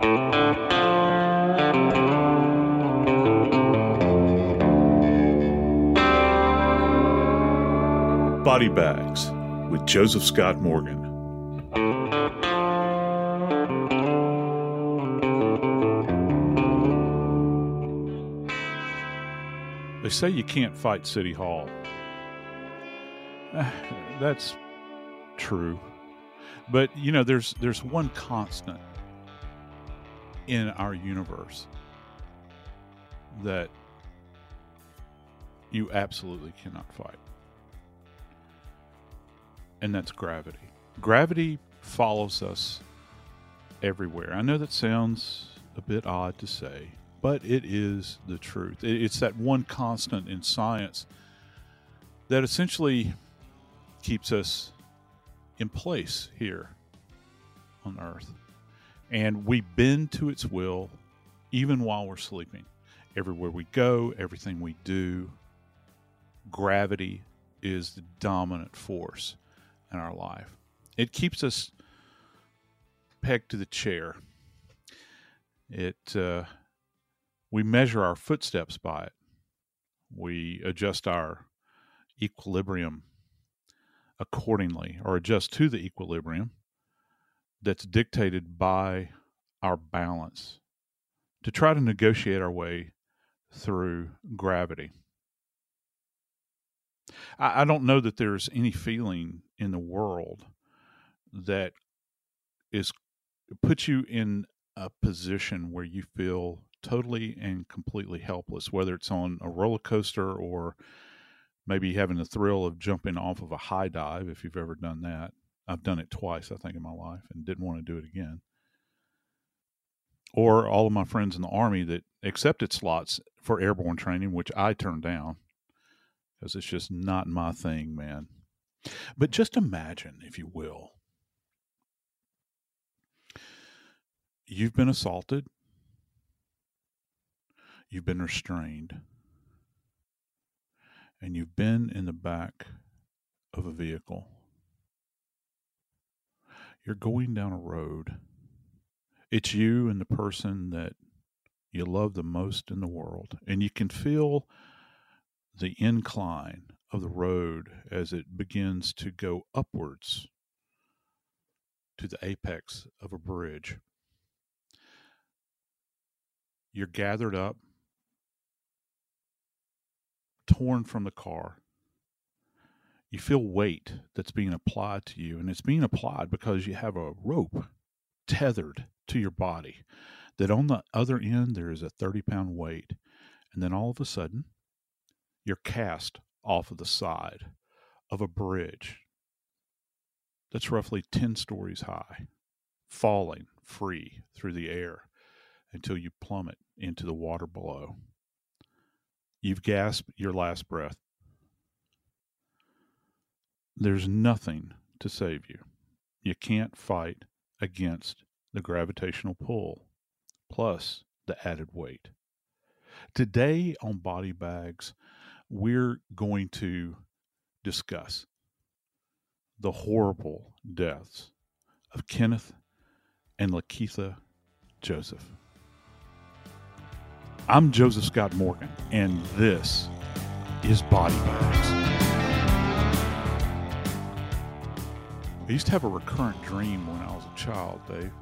Body Bags with Joseph Scott Morgan. They say you can't fight City Hall. That's true. But you know there's there's one constant in our universe that you absolutely cannot fight. And that's gravity. Gravity follows us everywhere. I know that sounds a bit odd to say, but it is the truth. It's that one constant in science that essentially keeps us in place here on Earth. And we bend to its will even while we're sleeping. Everywhere we go, everything we do, gravity is the dominant force in our life. It keeps us pegged to the chair. It uh, we measure our footsteps by it. We adjust our equilibrium accordingly, or adjust to the equilibrium that's dictated by our balance to try to negotiate our way through gravity. I, I don't know that there's any feeling in the world that is puts you in a position where you feel totally and completely helpless, whether it's on a roller coaster or maybe having the thrill of jumping off of a high dive if you've ever done that. I've done it twice, I think, in my life and didn't want to do it again. Or all of my friends in the Army that accepted slots for airborne training, which I turned down because it's just not my thing, man. But just imagine, if you will, you've been assaulted, you've been restrained, and you've been in the back of a vehicle You're going down a road. It's you and the person that you love the most in the world, and you can feel the incline of the road as it begins to go upwards to the apex of a bridge. You're gathered up, torn from the car. You feel weight that's being applied to you, and it's being applied because you have a rope tethered to your body. That on the other end, there is a 30 pound weight. And then all of a sudden, you're cast off of the side of a bridge that's roughly 10 stories high, falling free through the air until you plummet into the water below. You've gasped your last breath. There's nothing to save you. You can't fight against the gravitational pull, plus the added weight. Today on Body Bags, we're going to discuss the horrible deaths of Kenneth and Lakeitha Joseph. I'm Joseph Scott Morgan, and this is Body Bags. I used to have a recurrent dream when I was a child, Dave,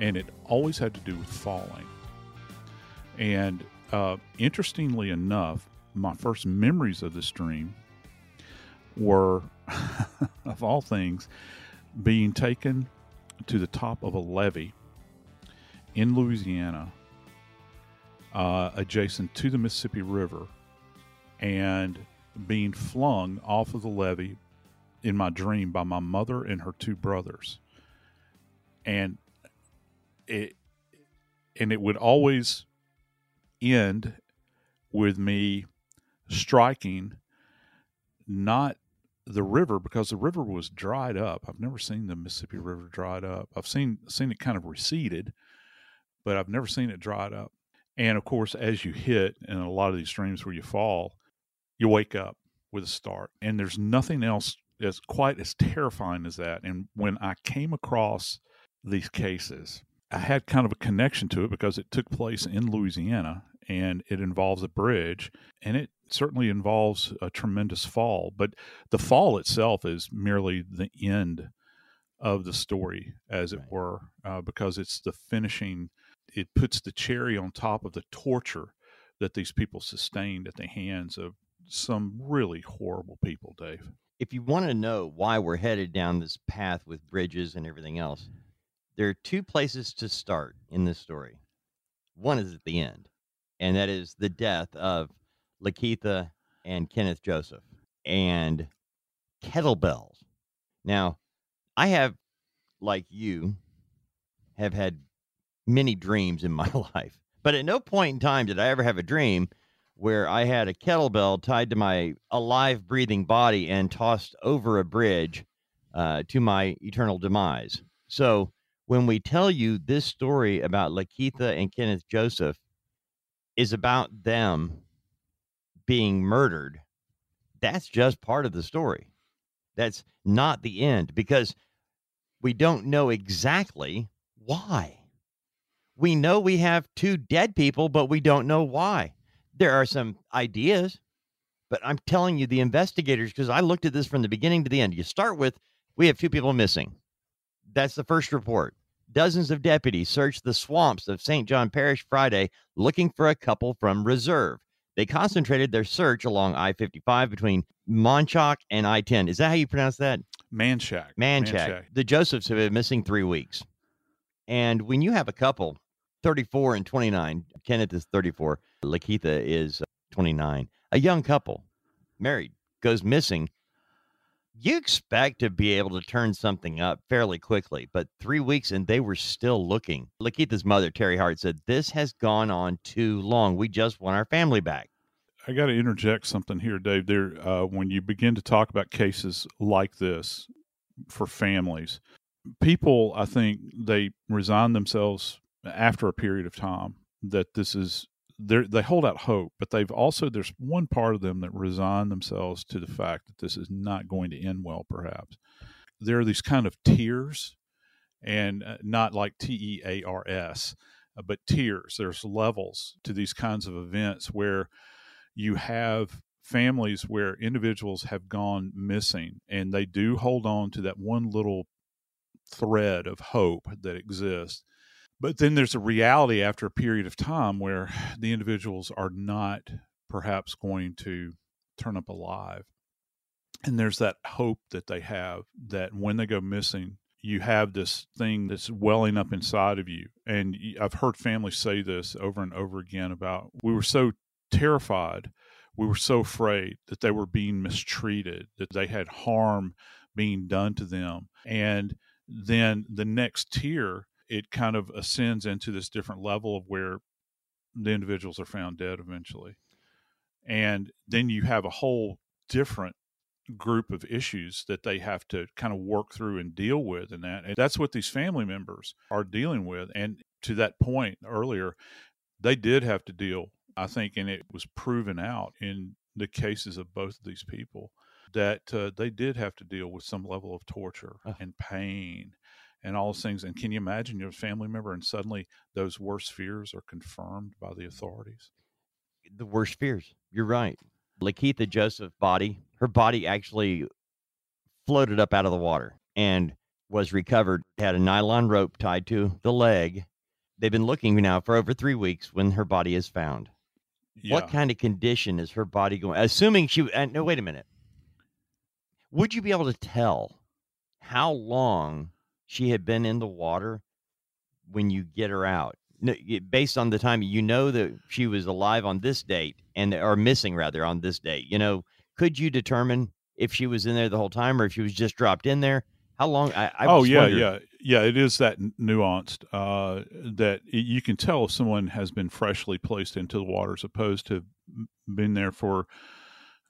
and it always had to do with falling. And uh, interestingly enough, my first memories of this dream were, of all things, being taken to the top of a levee in Louisiana, uh, adjacent to the Mississippi River, and being flung off of the levee in my dream by my mother and her two brothers. And it and it would always end with me striking not the river because the river was dried up. I've never seen the Mississippi River dried up. I've seen seen it kind of receded, but I've never seen it dried up. And of course, as you hit in a lot of these streams where you fall, you wake up with a start. And there's nothing else as quite as terrifying as that. And when I came across these cases, I had kind of a connection to it because it took place in Louisiana and it involves a bridge and it certainly involves a tremendous fall. But the fall itself is merely the end of the story as it were uh, because it's the finishing. It puts the cherry on top of the torture that these people sustained at the hands of some really horrible people dave if you want to know why we're headed down this path with bridges and everything else there are two places to start in this story one is at the end and that is the death of Lakeitha and Kenneth Joseph and kettlebells. Now, I have, like you, have had many dreams in my life, but at no point in time did I ever have a dream where I had a kettlebell tied to my alive, breathing body and tossed over a bridge uh, to my eternal demise. So, when we tell you this story about Lakeitha and Kenneth Joseph, is about them being murdered, that's just part of the story. That's not the end because we don't know exactly why. We know we have two dead people, but we don't know why. There are some ideas, but I'm telling you, the investigators, because I looked at this from the beginning to the end. You start with we have two people missing. That's the first report. Dozens of deputies searched the swamps of St. John Parish Friday looking for a couple from reserve. They concentrated their search along I 55 between Monchok and I 10. Is that how you pronounce that? Manchac. Manchac. The Josephs have been missing three weeks. And when you have a couple, 34 and 29, Kenneth is 34, Lakeitha is 29, a young couple, married, goes missing you expect to be able to turn something up fairly quickly, but three weeks and they were still looking. Lakeitha's mother, Terry Hart, said, This has gone on too long. We just want our family back. I got to interject something here, Dave. There, uh, when you begin to talk about cases like this for families, people, I think, they resign themselves after a period of time that this is they hold out hope, but they've also there's one part of them that resign themselves to the fact that this is not going to end well. Perhaps there are these kind of tears, and uh, not like T E A R S, uh, but tiers. There's levels to these kinds of events where you have families where individuals have gone missing and they do hold on to that one little thread of hope that exists. But then there's a reality after a period of time where the individuals are not perhaps going to turn up alive. And there's that hope that they have that when they go missing, you have this thing that's welling up inside of you. And I've heard families say this over and over again about we were so terrified, we were so afraid that they were being mistreated, that they had harm being done to them. And then the next tier, it kind of ascends into this different level of where the individuals are found dead eventually. And then you have a whole different group of issues that they have to kind of work through and deal with and that and that's what these family members are dealing with and to that point earlier they did have to deal i think and it was proven out in the cases of both of these people that uh, they did have to deal with some level of torture and pain and all those things and can you imagine your family member and suddenly those worst fears are confirmed by the authorities the worst fears. You're right. Lakeitha Joseph body, her body actually floated up out of the water and was recovered. Had a nylon rope tied to the leg. They've been looking now for over three weeks when her body is found. What kind of condition is her body going? Assuming she, uh, no, wait a minute. Would you be able to tell how long she had been in the water when you get her out? Based on the time you know that she was alive on this date and or missing rather on this date. You know, could you determine if she was in there the whole time or if she was just dropped in there? How long? I, I oh yeah, wondered. yeah, yeah. It is that nuanced uh, that you can tell if someone has been freshly placed into the water as opposed to been there for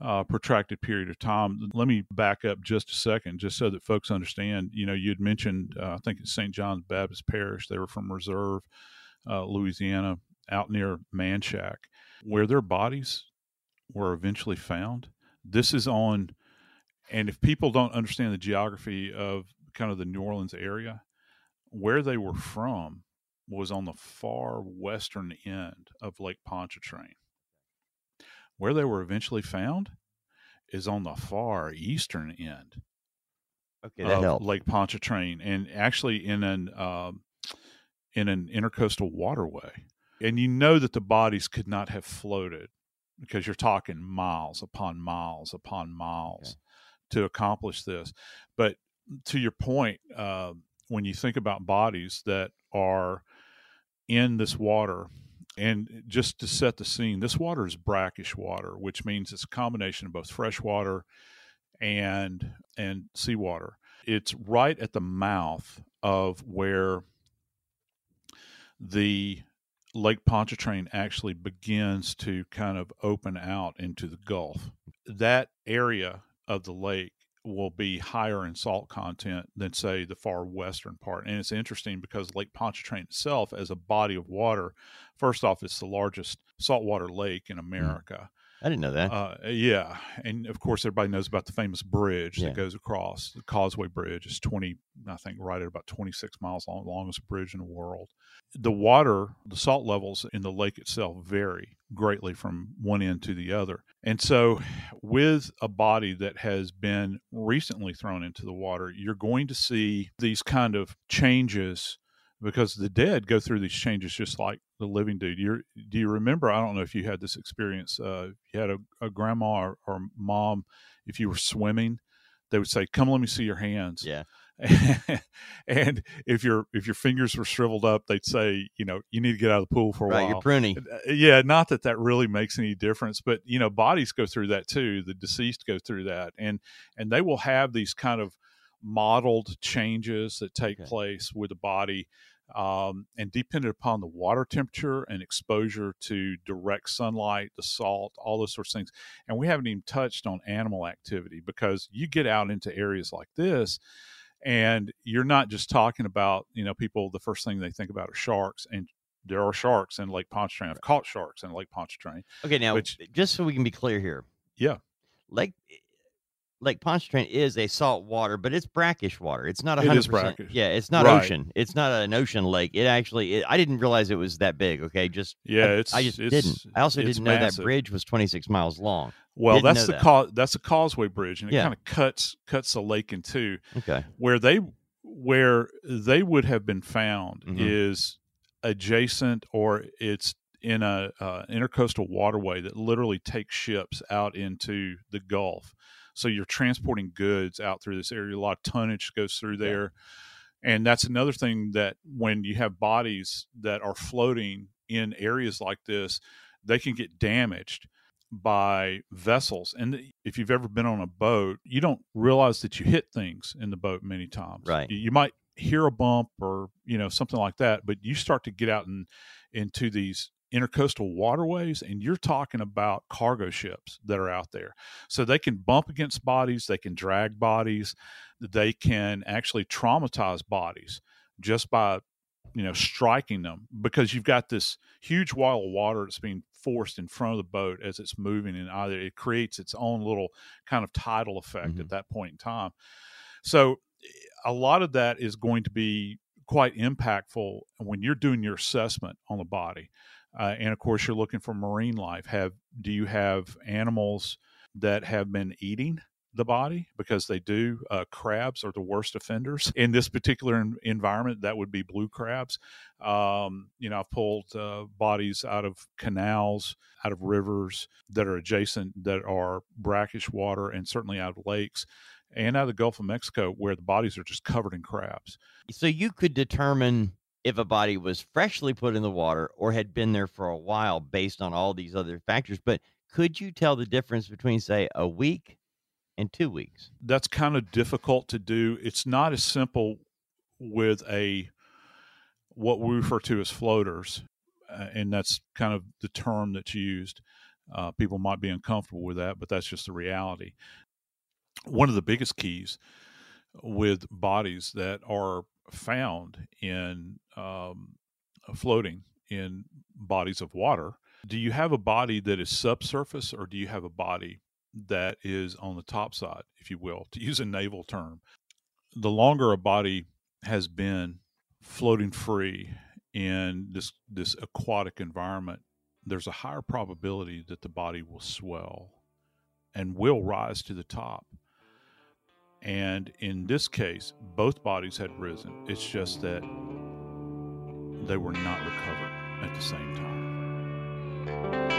a protracted period of time. Let me back up just a second, just so that folks understand. You know, you'd mentioned uh, I think it's St. John's Baptist Parish. They were from Reserve, uh, Louisiana, out near Manchac, where their bodies were eventually found. This is on and if people don't understand the geography of kind of the New Orleans area, where they were from was on the far western end of Lake Pontchartrain. Where they were eventually found is on the far eastern end Okay, of helps. Lake Pontchartrain, and actually in an um, in an intercoastal waterway. And you know that the bodies could not have floated because you're talking miles upon miles upon miles to accomplish this. But to your point, uh, when you think about bodies that are in this water, and just to set the scene, this water is brackish water, which means it's a combination of both fresh water and and seawater. It's right at the mouth of where the Lake Pontchartrain actually begins to kind of open out into the Gulf. That area of the lake will be higher in salt content than, say, the far western part. And it's interesting because Lake Pontchartrain itself, as a body of water, first off, it's the largest saltwater lake in mm. America. I didn't know that. Uh, yeah, and of course, everybody knows about the famous bridge Yeah. that goes across the Causeway Bridge. It's twenty, I think, right at about twenty six miles long, longest bridge in the world. The water, the salt levels in the lake itself vary greatly from one end to the other, and so with a body that has been recently thrown into the water, you're going to see these kind of changes because the dead go through these changes just like the living do. Do you, do you remember? I don't know if you had this experience. Uh, you had a, a grandma or, or mom, if you were swimming, they would say, "Come, let me see your hands." yeah. and if your if your fingers were shriveled up, they'd say, you know, you need to get out of the pool for a Right, while. you're pruny. Uh, yeah, not that that really makes any difference, but you know, bodies go through that too. The deceased go through that, and and they will have these kind of modeled changes that take Okay. place with the body, um, and dependent upon the water temperature and exposure to direct sunlight, the salt, all those sorts of things. And we haven't even touched on animal activity because you get out into areas like this. And you're not just talking about, you know, people, the first thing they think about are sharks. And there are sharks in Lake Pontchartrain. I've caught sharks in Lake Pontchartrain. Okay, now Which- just so we can be clear here, Yeah. Lake Lake Pontchartrain is a salt water, but it's brackish water. It's not It 100%. Yeah, it's not Right. ocean. It's not an ocean lake. It actually, it, I didn't realize it was that big. Okay, just Yeah, I, it's I just it's- didn't. I also didn't know that bridge was 26 miles long. Well, Didn't that's the that. cau- that's a causeway bridge, and it Yeah. kind of cuts cuts the lake in two. Okay. Where they where they would have been found Mhm. is adjacent, or it's in a uh, intercoastal waterway that literally takes ships out into the Gulf. So you're transporting goods out through this area. A lot of tonnage goes through there. And that's another thing that when you have bodies that are floating in areas like this, they can get damaged by vessels. And if you've ever been on a boat, you don't realize that you hit things in the boat many times. Right. You, you might hear a bump or, you know, something like that, but you start to get out and into these intercoastal waterways and you're talking about cargo ships that are out there. So they can bump against bodies, they can drag bodies, they can actually traumatize bodies just by you know striking them because you've got this huge wall of water that's being forced in front of the boat as it's moving and either it creates its own little kind of tidal effect Mhm. at that point in time so a lot of that is going to be quite impactful when you're doing your assessment on the body uh, and of course you're looking for marine life have do you have animals that have been eating the body because they do. Uh, crabs are the worst offenders in this particular en- environment. That would be blue crabs. Um, you know, I've pulled uh, bodies out of canals, out of rivers that are adjacent, that are brackish water, and certainly out of lakes, and out of the Gulf of Mexico where the bodies are just covered in crabs. So you could determine if a body was freshly put in the water or had been there for a while based on all these other factors. But could you tell the difference between, say, a week and two weeks? that's kind of difficult to do. It's not as simple with a what we refer to as floaters, uh, and that's kind of the term that's used. Uh, people might be uncomfortable with that, but that's just the reality. One of the biggest keys with bodies that are found in um, floating in bodies of water. Do you have a body that is subsurface, or do you have a body that is on the top side, if you will, to use a naval term. The longer a body has been floating free in this this aquatic environment, there's a higher probability that the body will swell and will rise to the top. And in this case, both bodies had risen. It's just that they were not recovered at the same time.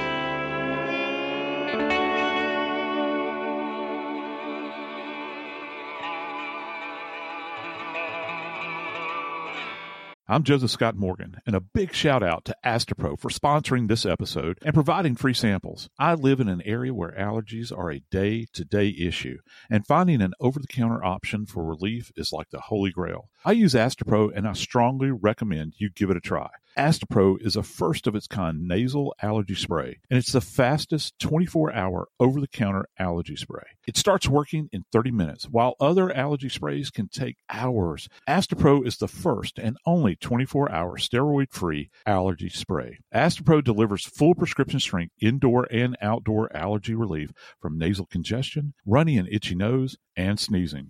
I'm Joseph Scott Morgan, and a big shout out to Astepro for sponsoring this episode and providing free samples. I live in an area where allergies are a day to day issue, and finding an over the counter option for relief is like the holy grail. I use Astepro, and I strongly recommend you give it a try. Astepro is a first of its kind nasal allergy spray, and it's the fastest 24 hour over the counter allergy spray. It starts working in 30 minutes, while other allergy sprays can take hours. Astepro is the first and only 24 hour steroid free allergy spray. Astepro delivers full prescription strength indoor and outdoor allergy relief from nasal congestion, runny and itchy nose, and sneezing.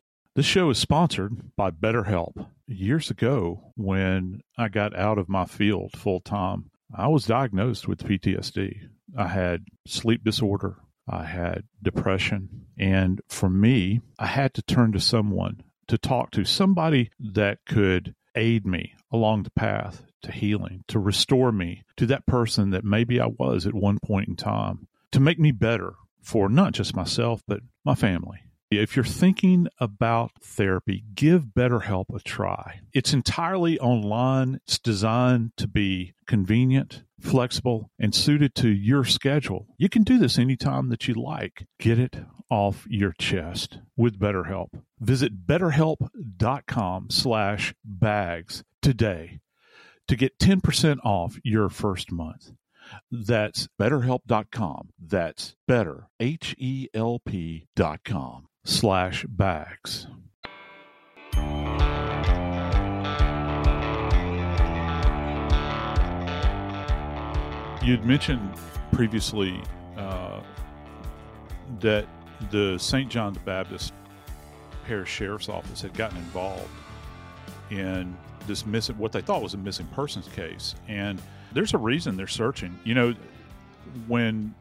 This show is sponsored by BetterHelp. Years ago, when I got out of my field full time, I was diagnosed with PTSD. I had sleep disorder, I had depression, and for me, I had to turn to someone to talk to, somebody that could aid me along the path to healing, to restore me to that person that maybe I was at one point in time, to make me better for not just myself, but my family. If you're thinking about therapy, give BetterHelp a try. It's entirely online. It's designed to be convenient, flexible, and suited to your schedule. You can do this anytime that you like. Get it off your chest with BetterHelp. Visit betterhelp.com slash bags today to get 10% off your first month. That's betterhelp.com. That's better, H E L P.com slash bags. You'd mentioned previously uh, that the St. John the Baptist Parish Sheriff's Office had gotten involved in this missing, what they thought was a missing persons case. And there's a reason they're searching. You know, when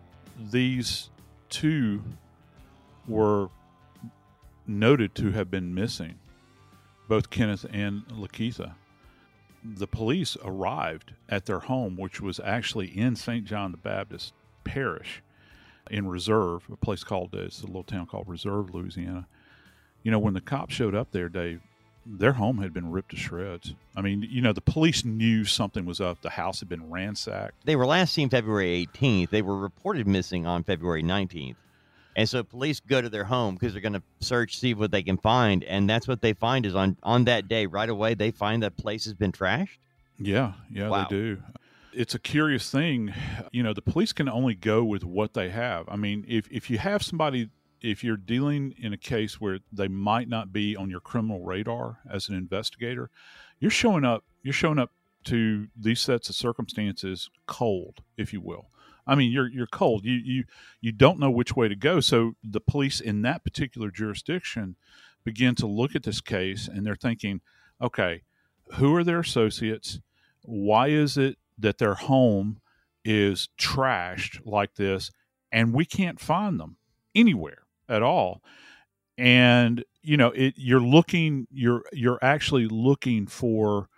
these two were noted to have been missing, both Kenneth and Lakeitha. The police arrived at their home, which was actually in St. John the Baptist Parish in Reserve, a place called, uh, it's a little town called Reserve, Louisiana. You know, when the cops showed up there, Dave, their home had been ripped to shreds. I mean, you know, the police knew something was up. The house had been ransacked. They were last seen February 18th. They were reported missing on February 19th. And so police go to their home because they're going to search, see what they can find, and that's what they find is on on that day right away they find that place has been trashed. Yeah, yeah, Wow. they do. It's a curious thing. You know, the police can only go with what they have. I mean, if if you have somebody if you're dealing in a case where they might not be on your criminal radar as an investigator, you're showing up you're showing up to these sets of circumstances cold, if you will. I mean, you're you're cold. You you you don't know which way to go. So the police in that particular jurisdiction begin to look at this case and they're thinking, okay, who are their associates? Why is it that their home is trashed like this and we can't find them anywhere at all? And you know, it you're looking you're you're actually looking for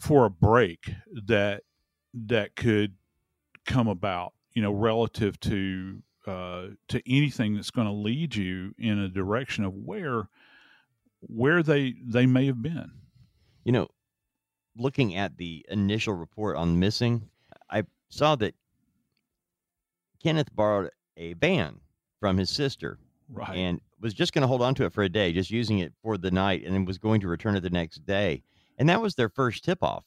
for a break that that could come about, you know, relative to uh, to anything that's going to lead you in a direction of where where they they may have been. You know, looking at the initial report on missing, I saw that Kenneth borrowed a van from his sister Right. and was just going to hold on to it for a day, just using it for the night, and then was going to return it the next day. And that was their first tip off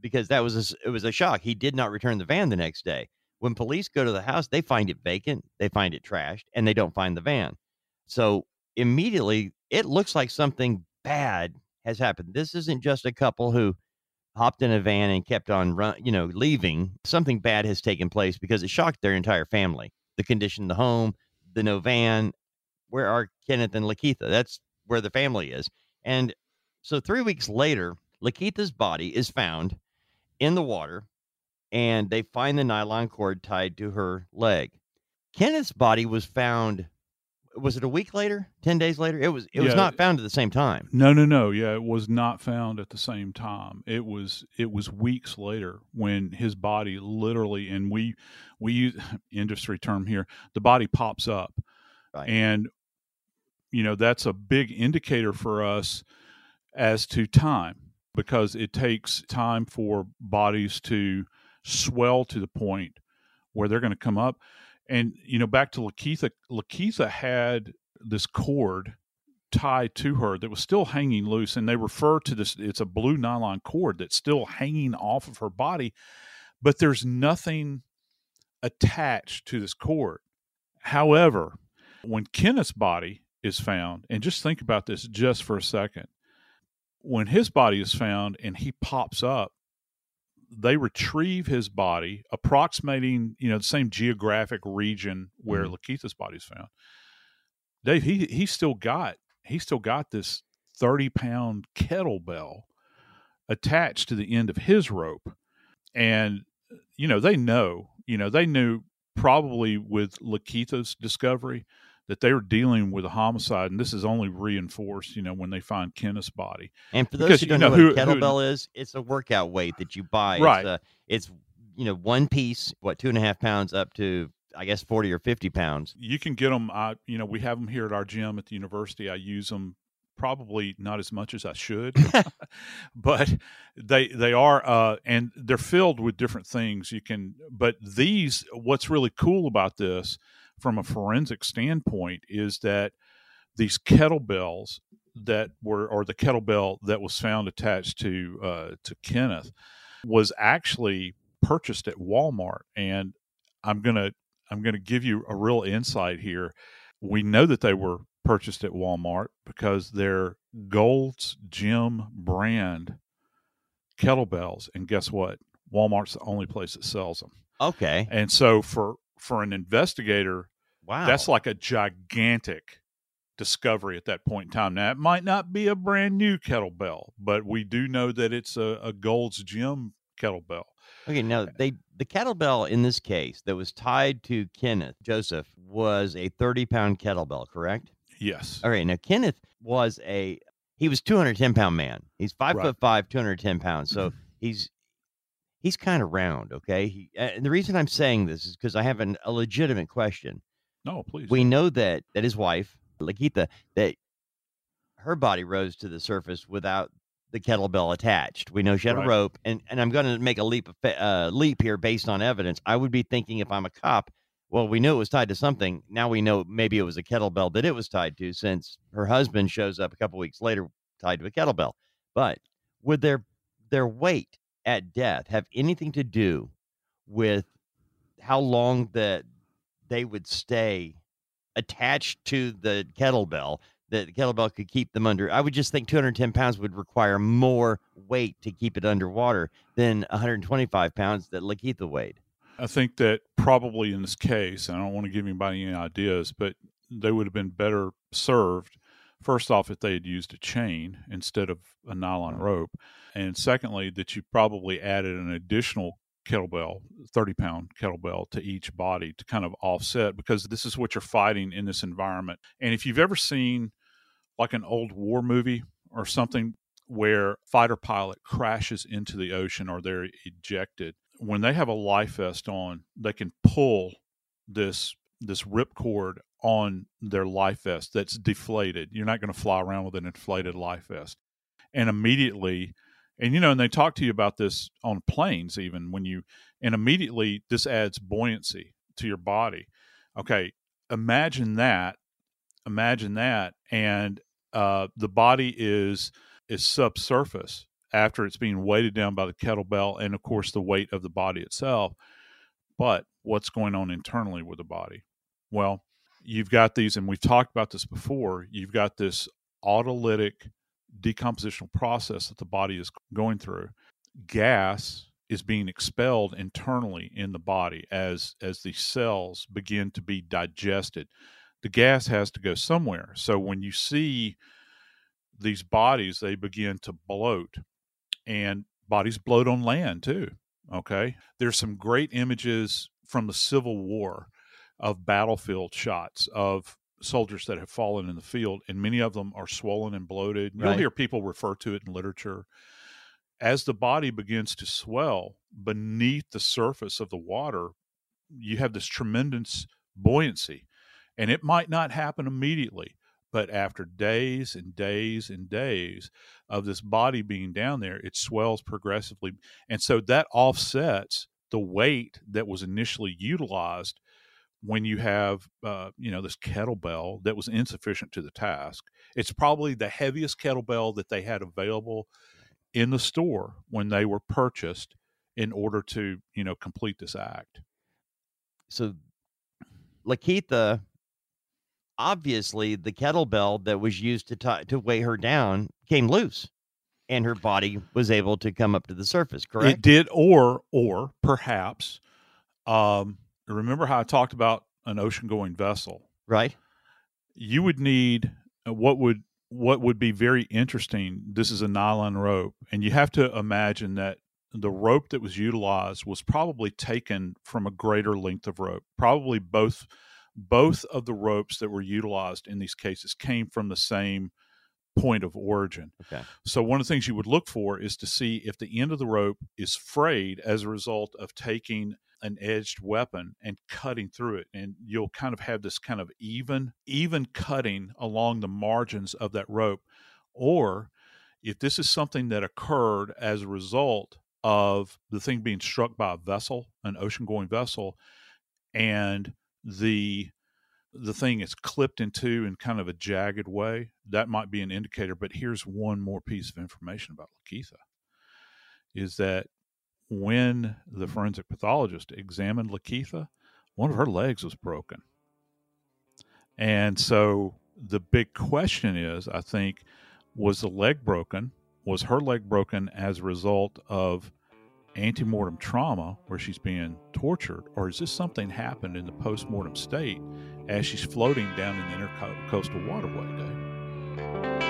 because that was a, it was a shock. He did not return the van the next day. When police go to the house, they find it vacant, they find it trashed, and they don't find the van. So immediately, it looks like something bad has happened. This isn't just a couple who hopped in a van and kept on run, you know, leaving. Something bad has taken place because it shocked their entire family. The condition, of the home, the no van. Where are Kenneth and Lakeitha? That's where the family is. And so three weeks later, Lakeitha's body is found in the water, and they find the nylon cord tied to her leg. Kenneth's body was found was it a week later? Ten days later? It was. It was Yeah. not found at the same time. No, no, no. Yeah, it was not found at the same time. It was it was weeks later when his body literally and we we use industry term here. The body pops up, Right. and you know that's a big indicator for us as to time because it takes time for bodies to swell to the point where they're going to come up. And you know, back to Lakeitha, Lakeitha had this cord tied to her that was still hanging loose, and they refer to this. It's a blue nylon cord that's still hanging off of her body, but there's nothing attached to this cord. However, when Kenneth's body is found, and just think about this just for a second, when his body is found and he pops up, they retrieve his body, approximating you know the same geographic region where. Mm-hmm. Lakeitha's body is found. Dave, he he still got he still got this thirty pound kettlebell attached to the end of his rope, and you know they know you know they knew probably with Lakeitha's discovery that they were dealing with a homicide, and this is only reinforced you know when they find Kenneth's body. And for those Because, who don't know, know, who- what a kettlebell is, it's a workout weight that you buy. Right. It's, a, it's you know one piece, what two and a half pounds up to I guess forty or fifty pounds. you can get them. I, you know, we have them here at our gym at the university. I use them probably not as much as I should, but they they are, uh, and they're filled with different things. You can, but these, what's really cool about this, from a forensic standpoint, is that these kettlebells that were, or the kettlebell that was found attached to uh, to Kenneth, was actually purchased at Walmart, and I'm gonna I'm going to give you a real insight here. We know that they were purchased at Walmart because they're Gold's Gym brand kettlebells, and guess what? Walmart's the only place that sells them. Okay. And so for for an investigator, Wow. that's like a gigantic discovery at that point in time. Now it might not be a brand new kettlebell, but we do know that it's a, a Gold's Gym kettlebell. Okay, now they the kettlebell in this case that was tied to Kenneth Joseph was a 30 pound kettlebell, correct? Yes. All right, now Kenneth was a he was 210 pound man. He's five Right. foot five, 210 pounds. So he's he's kind of round. Okay, he, and the reason I'm saying this is because I have an, a legitimate question. No, please. We know that that his wife Lakeitha that her body rose to the surface without the kettlebell attached. We know she had Right. a rope, and and I'm going to make a leap of uh, leap here based on evidence. I would be thinking if I'm a cop, well, we knew it was tied to something. Now we know maybe it was a kettlebell that it was tied to, since her husband shows up a couple weeks later tied to a kettlebell. But would their their weight at death have anything to do with how long that they would stay attached to the kettlebell that the kettlebell could keep them under i would just think 210 pounds would require more weight to keep it underwater than 125 pounds that Lakeitha weighed. I think that probably in this case, I don't want to give anybody any ideas, but they would have been better served, first off, if they had used a chain instead of a nylon rope. And secondly, that you probably added an additional kettlebell, 30 pound kettlebell to each body to kind of offset because this is what you're fighting in this environment. And if you've ever seen like an old war movie or something where fighter pilot crashes into the ocean or they're ejected when they have a life vest on they can pull this this ripcord on their life vest that's deflated. You're not going to fly around with an inflated life vest. And immediately and you know and they talk to you about this on planes even when you and immediately this adds buoyancy to your body. Okay imagine that imagine that and uh, the body is is subsurface after it's being weighted down by the kettlebell and of course the weight of the body itself. But what's going on internally with the body? Well you've got these and we've talked about this before you've got this autolytic decompositional process that the body is going through. Gas is being expelled internally in the body as as the cells begin to be digested. The gas has to go somewhere. So when you see these bodies they begin to bloat and bodies bloat on land too okay? There's some great images from the civil war of battlefield shots of soldiers that have fallen in the field, and many of them are swollen and bloated. You'll Right. hear people refer to it in literature. As the body begins to swell beneath the surface of the water, you have this tremendous buoyancy. And it might not happen immediately, but after days and days and days of this body being down there, it swells progressively. And so that offsets the weight that was initially utilized when you have uh, you know this kettlebell that was insufficient to the task it's probably the heaviest kettlebell that they had available in the store when they were purchased in order to you know complete this act So Lakeitha, obviously, the kettlebell that was used to ti to weigh her down came loose, and her body was able to come up to the surface. Correct? It did or or perhaps um remember how i talked about an ocean going vessel right. you would need uh, what would what would be very interesting this is a nylon rope and you have to imagine that the rope that was utilized was probably taken from a greater length of rope probably both both of the ropes that were utilized in these cases came from the same point of origin Okay. so one of the things you would look for is to see if the end of the rope is frayed as a result of taking an edged weapon and cutting through it and you'll kind of have this kind of even even cutting along the margins of that rope. Or if this is something that occurred as a result of the thing being struck by a vessel an ocean going vessel and the the thing is clipped into in kind of a jagged way that might be an indicator but here's one more piece of information about Lakeitha is that when the forensic pathologist examined Lakeitha, one of her legs was broken. And so the big question is I think, was the leg broken? Was her leg broken as a result of antemortem trauma where she's being tortured? Or is this something happened in the postmortem state as she's floating down in the intercoastal waterway, Dave?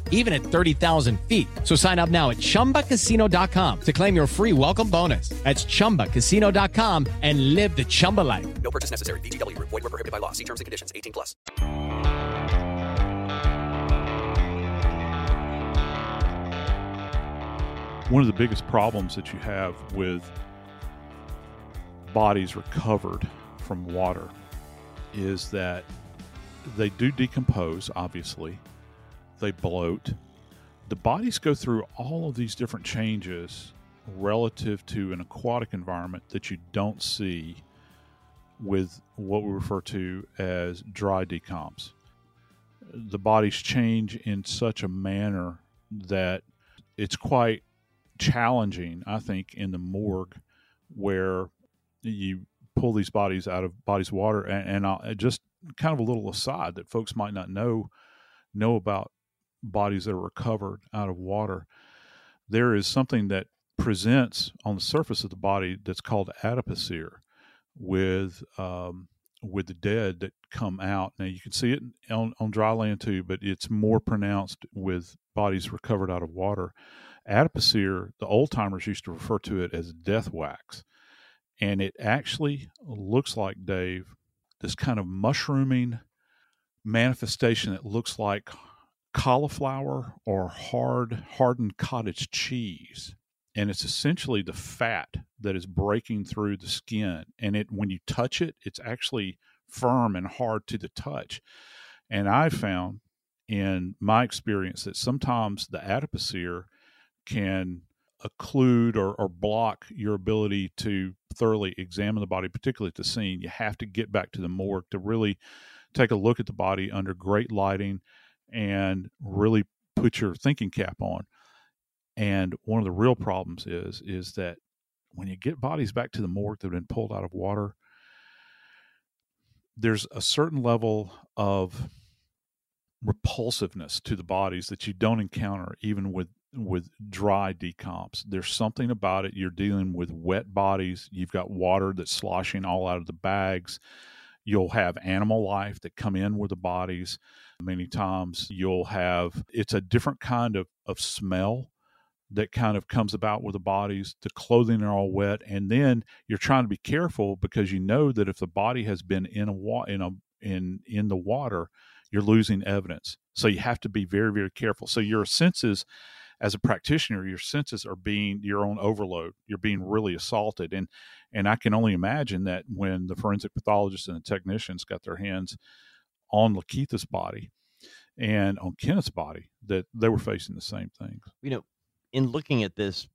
even at 30,000 feet. So sign up now at ChumbaCasino.com to claim your free welcome bonus. That's ChumbaCasino.com and live the Chumba life. No purchase necessary. VGW. Void were prohibited by law. See terms and conditions. 18 plus. One of the biggest problems that you have with bodies recovered from water is that they do decompose, obviously. They bloat. The bodies go through all of these different changes relative to an aquatic environment that you don't see with what we refer to as dry decomps. The bodies change in such a manner that it's quite challenging, I think, in the morgue where you pull these bodies out of bodies water. And, and just kind of a little aside that folks might not know know about bodies that are recovered out of water. There is something that presents on the surface of the body that's called adipocere with um, with the dead that come out. Now you can see it on, on dry land too, but it's more pronounced with bodies recovered out of water. Adipocere, the old timers used to refer to it as death wax. And it actually looks like, Dave, this kind of mushrooming manifestation that looks like cauliflower or hard hardened cottage cheese and it's essentially the fat that is breaking through the skin and it when you touch it it's actually firm and hard to the touch. And i found in my experience that sometimes the adipocere can occlude or, or block your ability to thoroughly examine the body particularly at the scene. You have to get back to the morgue to really take a look at the body under great lighting and really put your thinking cap on. And one of the real problems is is that when you get bodies back to the morgue that have been pulled out of water, there's a certain level of repulsiveness to the bodies that you don't encounter even with with dry decomps. There's something about it. You're dealing with wet bodies. You've got water that's sloshing all out of the bags. You'll have animal life that come in with the bodies. Many times you'll have, it's a different kind of, of smell that kind of comes about with the bodies. The clothing are all wet. And then you're trying to be careful because you know that if the body has been in a wa- in a in in the water, you're losing evidence. So you have to be very, very careful. So your senses as a practitioner, your senses are being your own overload. You're being really assaulted. And and I can only imagine that when the forensic pathologists and the technicians got their hands on Lakeitha's body and on Kenneth's body, that they were facing the same things. You know, in looking at this,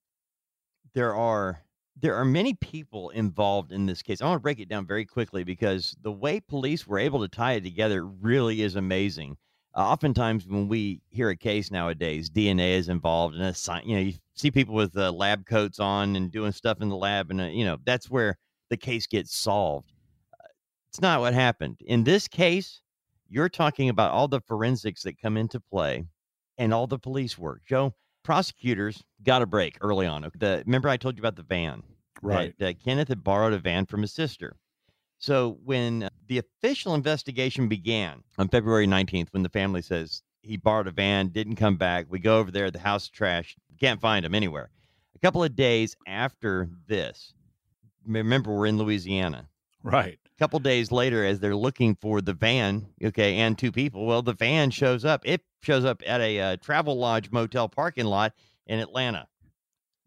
there are there are many people involved in this case. I want to break it down very quickly because the way police were able to tie it together really is amazing. Uh, oftentimes, when we hear a case nowadays, DNA is involved, and a you know you see people with uh, lab coats on and doing stuff in the lab, and uh, you know that's where the case gets solved. Uh, it's not what happened in this case. You're talking about all the forensics that come into play and all the police work. Joe, prosecutors got a break early on. The remember I told you about the van, right? That, uh, Kenneth had borrowed a van from his sister. So when the official investigation began on February 19th, when the family says he borrowed a van, didn't come back, we go over there, the house is trashed, can't find him anywhere. A couple of days after this, remember we're in Louisiana, right? Couple days later, as they're looking for the van, okay, and two people, well, the van shows up. It shows up at a uh, Travelodge motel parking lot in Atlanta,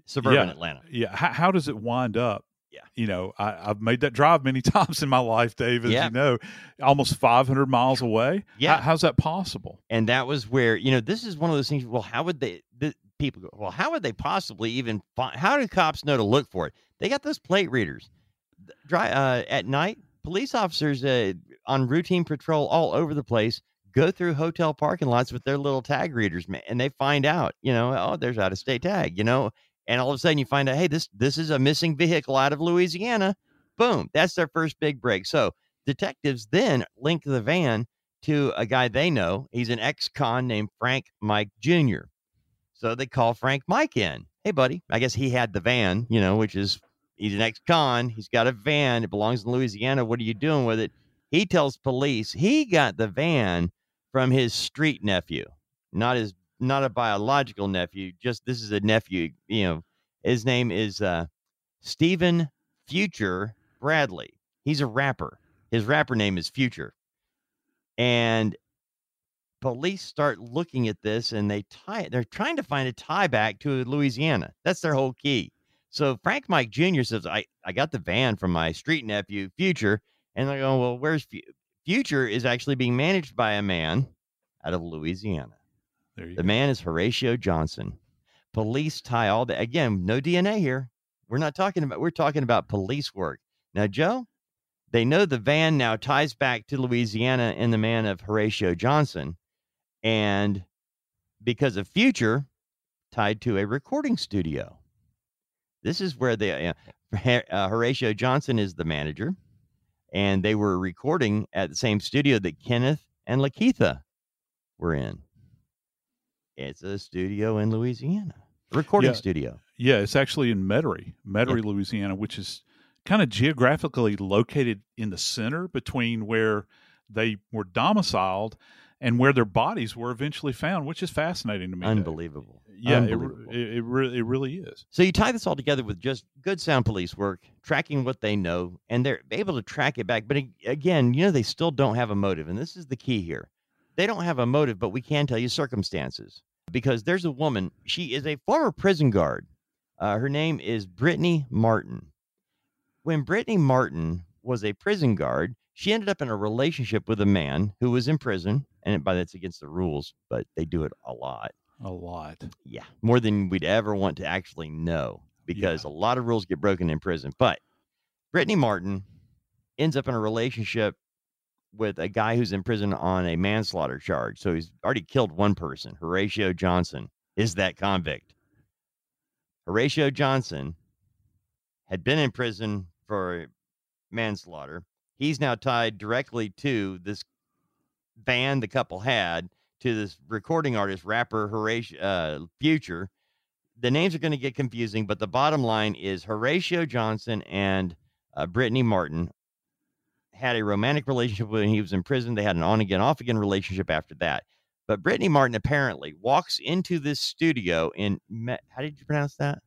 suburban yeah, Atlanta. Yeah. How, how does it wind up yeah. You know, I, have made that drive many times in my life, Dave, as yeah. you know, almost 500 miles away. Yeah. How, how's that possible? And that was where, you know, this is one of those things. Well, how would they, the, people go, well, how would they possibly even find, how do cops know to look for it? They got those plate readers. Dry, uh, at night, police officers uh, on routine patrol all over the place go through hotel parking lots with their little tag readers, and they find out, you know, oh, there's out of state tag, you know, and all of a sudden you find out, hey, this this is a missing vehicle out of Louisiana. Boom, that's their first big break. So detectives then link the van to a guy they know. He's an ex-con named Frank Mike Jr. So they call Frank Mike in. Hey, buddy, I guess he had the van, you know, which is he's an ex-con. He's got a van. It belongs in Louisiana. What are you doing with it? He tells police he got the van from his street nephew, not his not a biological nephew. Just this is a nephew. You know, his name is uh, Stephen Future Bradley. He's a rapper. His rapper name is Future, and police start looking at this and they tie it. They're trying to find a tie back to Louisiana. That's their whole key. So Frank Mike Jr. says, I, I got the van from my street nephew, Future. And they're going, well, where's Fu- Future is actually being managed by a man out of Louisiana. The go. man is Horatio Johnson. Police tie all the, Again, no DNA here. We're not talking about, we're talking about police work. Now, Joe, they know the van now ties back to Louisiana and the man of Horatio Johnson. And because of Future, tied to a recording studio. This is where the uh, uh, Horatio Johnson is the manager, and they were recording at the same studio that Kenneth and Lakeitha were in. It's a studio in Louisiana, a recording Yeah. studio. Yeah, it's actually in Metairie, Metairie, Louisiana, which is kind of geographically located in the center between where they were domiciled and where their bodies were eventually found, which is fascinating to me. Unbelievable. Yeah, it, it, it, really, it really is. So you tie this all together with just good sound police work, tracking what they know, and they're able to track it back. But again, you know, they still don't have a motive. And this is the key here. They don't have a motive, but we can tell you circumstances. Because there's a woman, she is a former prison guard. Uh, her name is Brittany Martin. When Brittany Martin was a prison guard, she ended up in a relationship with a man who was in prison. And by that's against the rules, but they do it a lot. A lot. Yeah, more than we'd ever want to actually know because a lot of rules get broken in prison. But Brittany Martin ends up in a relationship with a guy who's in prison on a manslaughter charge. So he's already killed one person. Horatio Johnson is that convict. Horatio Johnson had been in prison for manslaughter. He's now tied directly to this van the couple had to this recording artist, rapper Horatio uh, Future. The names are going to get confusing, but the bottom line is Horatio Johnson and uh, Brittany Martin had a romantic relationship when he was in prison. They had an on again, off again relationship after that. But Brittany Martin apparently walks into this studio in Me- how did you pronounce that?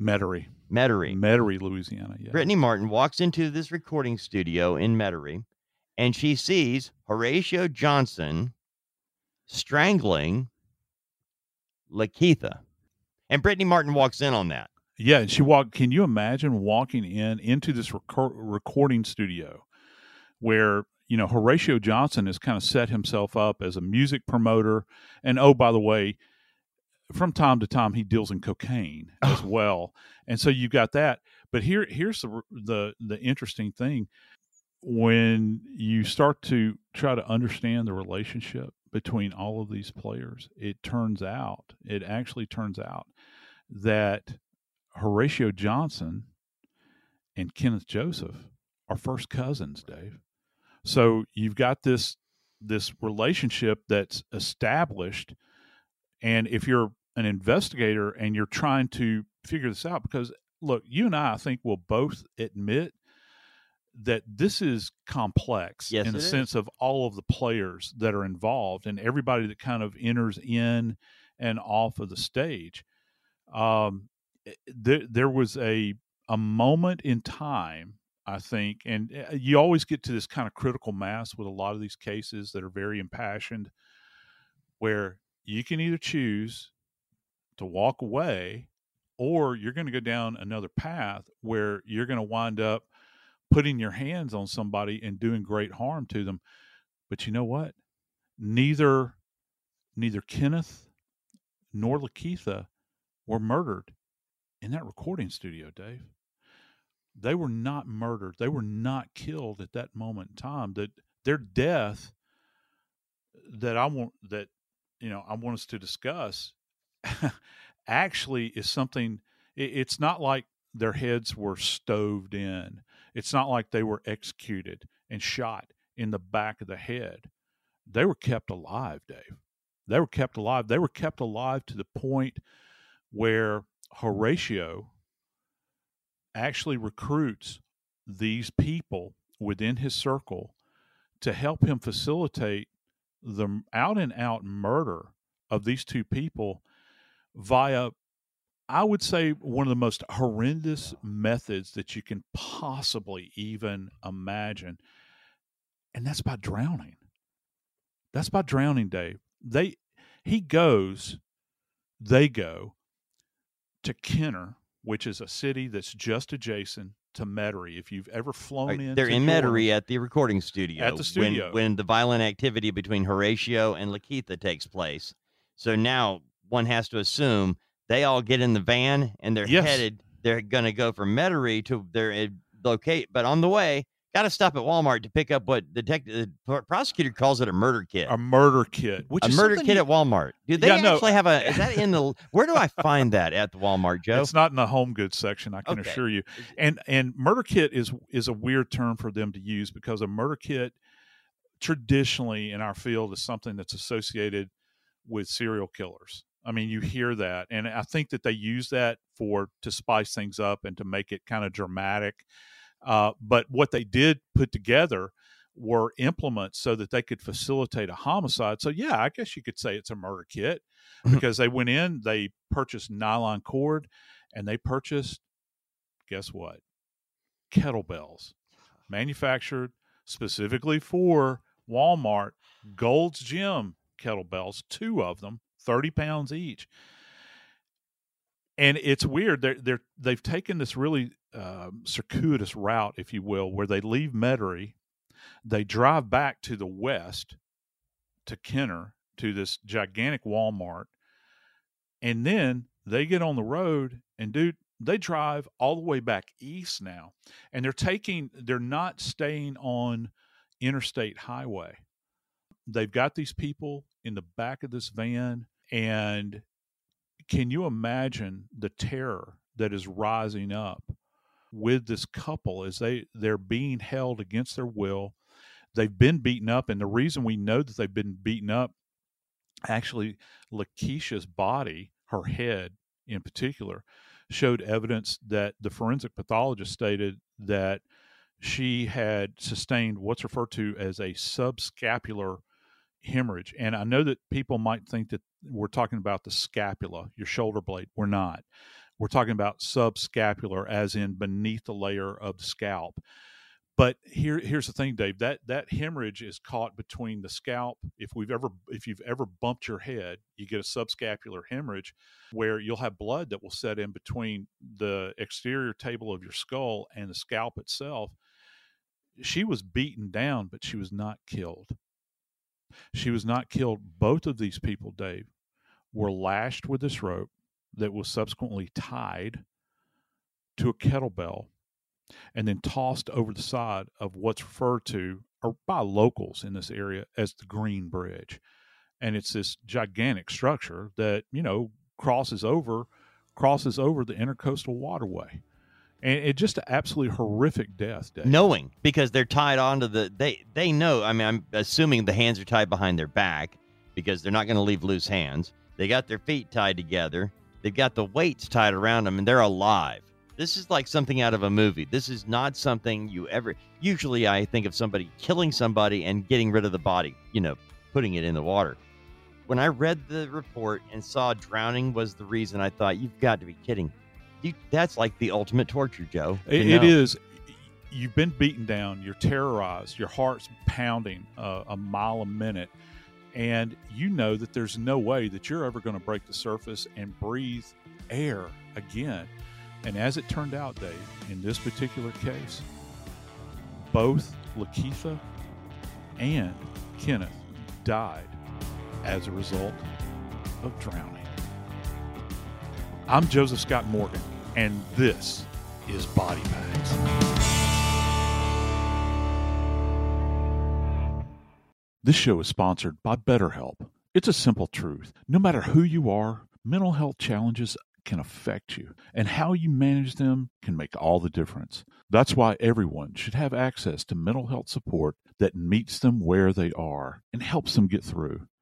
Metairie. Metairie. Metairie, Louisiana. Yeah. Brittany Martin walks into this recording studio in Metairie and she sees Horatio Johnson strangling Lakeitha. And Brittany Martin walks in on that. Yeah, and she walked. Can you imagine walking in into this recor- recording studio where you know Horatio Johnson has kind of set himself up as a music promoter, and oh, by the way, from time to time he deals in cocaine as well, and so you got that. But here, here's the the the interesting thing when you start to try to understand the relationship between all of these players, it turns out, it actually turns out that Horatio Johnson and Kenneth Joseph are first cousins, Dave. So you've got this this relationship that's established and if you're an investigator and you're trying to figure this out because look, you and I, I think will both admit that this is complex Yes, in the is. sense of all of the players that are involved and everybody that kind of enters in and off of the stage. Um, eh, there, there was a a moment in time, I think, and eh, you always get to this kind of critical mass with a lot of these cases that are very impassioned, where you can either choose to walk away or you're going to go down another path where you're going to wind up putting your hands on somebody and doing great harm to them. But you know what? Neither neither Kenneth nor Lakeitha were murdered in that recording studio, Dave. They were not murdered. They were not killed at that moment in time. That their death that I want that you know I want us to discuss actually is something it, it's not like their heads were stoved in. It's not like they were executed and shot in the back of the head. They were kept alive, Dave. They were kept alive. They were kept alive to the point where Horatio actually recruits these people within his circle to help him facilitate the out and out murder of these two people via I would say one of the most horrendous methods that you can possibly even imagine. And that's by drowning. That's by drowning, Dave. They he goes, they go to Kenner, which is a city that's just adjacent to Metairie. If you've ever flown Right, in, They're in Metairie at the recording studio. At the studio. When, when the violent activity between Horatio and Lakeitha takes place. So now one has to assume they all get in the van and they're Yes. headed. They're going to go from Metairie to their uh, locate, but on the way, got to stop at Walmart to pick up what detective the pr- prosecutor calls it a murder kit. a murder kit, which a murder kit you- at Walmart. Do they Yeah, no. actually have a? Is that in the? Where do I find that at the Walmart, Joe? It's not in the home goods section, I can Okay. assure you. And and murder kit is is a weird term for them to use because a murder kit traditionally in our field is something that's associated with serial killers. I mean, you hear that, and I think that they use that for to spice things up and to make it kind of dramatic. Uh, but what they did put together were implements so that they could facilitate a homicide. So yeah, I guess you could say it's a murder kit because they went in, they purchased nylon cord, and they purchased guess what? Kettlebells, manufactured specifically for Walmart Gold's Gym kettlebells, two of them, 30 pounds each. And it's weird. They're, they're, they've taken this really um, circuitous route, if you will, where they leave Metairie, they drive back to the west to Kenner to this gigantic Walmart, and then they get on the road and do they drive all the way back east now, and they're taking, they're not staying on interstate highway. They've got these people in the back of this van, and can you imagine the terror that is rising up with this couple as they they're being held against their will? They've been beaten up and the reason we know that they've been beaten up actually Lakeitha's body her head in particular showed evidence that the forensic pathologist stated that she had sustained what's referred to as a subscalpular hemorrhage. And I know that people might think that we're talking about the scapula, your shoulder blade. We're not. We're talking about subscalpular, as in beneath the layer of the scalp. But here, here's the thing, Dave. That that hemorrhage is caught between the scalp. If we've ever, if you've ever bumped your head, you get a subscalpular hemorrhage, where you'll have blood that will set in between the exterior table of your skull and the scalp itself. She was beaten down, but she was not killed. She was not killed. Both of these people, Dave, were lashed with this rope that was subsequently tied to a kettlebell and then tossed over the side of what's referred to or by locals in this area as the Green Bridge. And it's this gigantic structure that, you know, crosses over crosses over the intercoastal waterway. And it just an absolutely horrific death, Dave. knowing because they're tied onto the they they know i mean i'm assuming the hands are tied behind their back because they're not going to leave loose hands. They got their feet tied together. They've got the weights tied around them and they're alive. This is like something out of a movie. This is not something you ever usually i think of somebody killing somebody and getting rid of the body you know putting it in the water. When i read the report and saw drowning was the reason i thought you've got to be kidding you, that's like the ultimate torture joe It, it is. You've been beaten down. You're terrorized. Your heart's pounding uh, a mile a minute, and you know that there's no way that you're ever going to break the surface and breathe air again. And as it turned out, Dave, in this particular case, both Lakeitha and Kenneth died as a result of drowning. I'm Joseph Scott Morgan, and this is Body Bags. This show is sponsored by BetterHelp. It's a simple truth. No matter who you are, mental health challenges can affect you, and how you manage them can make all the difference. That's why everyone should have access to mental health support that meets them where they are and helps them get through.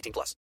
18 plus.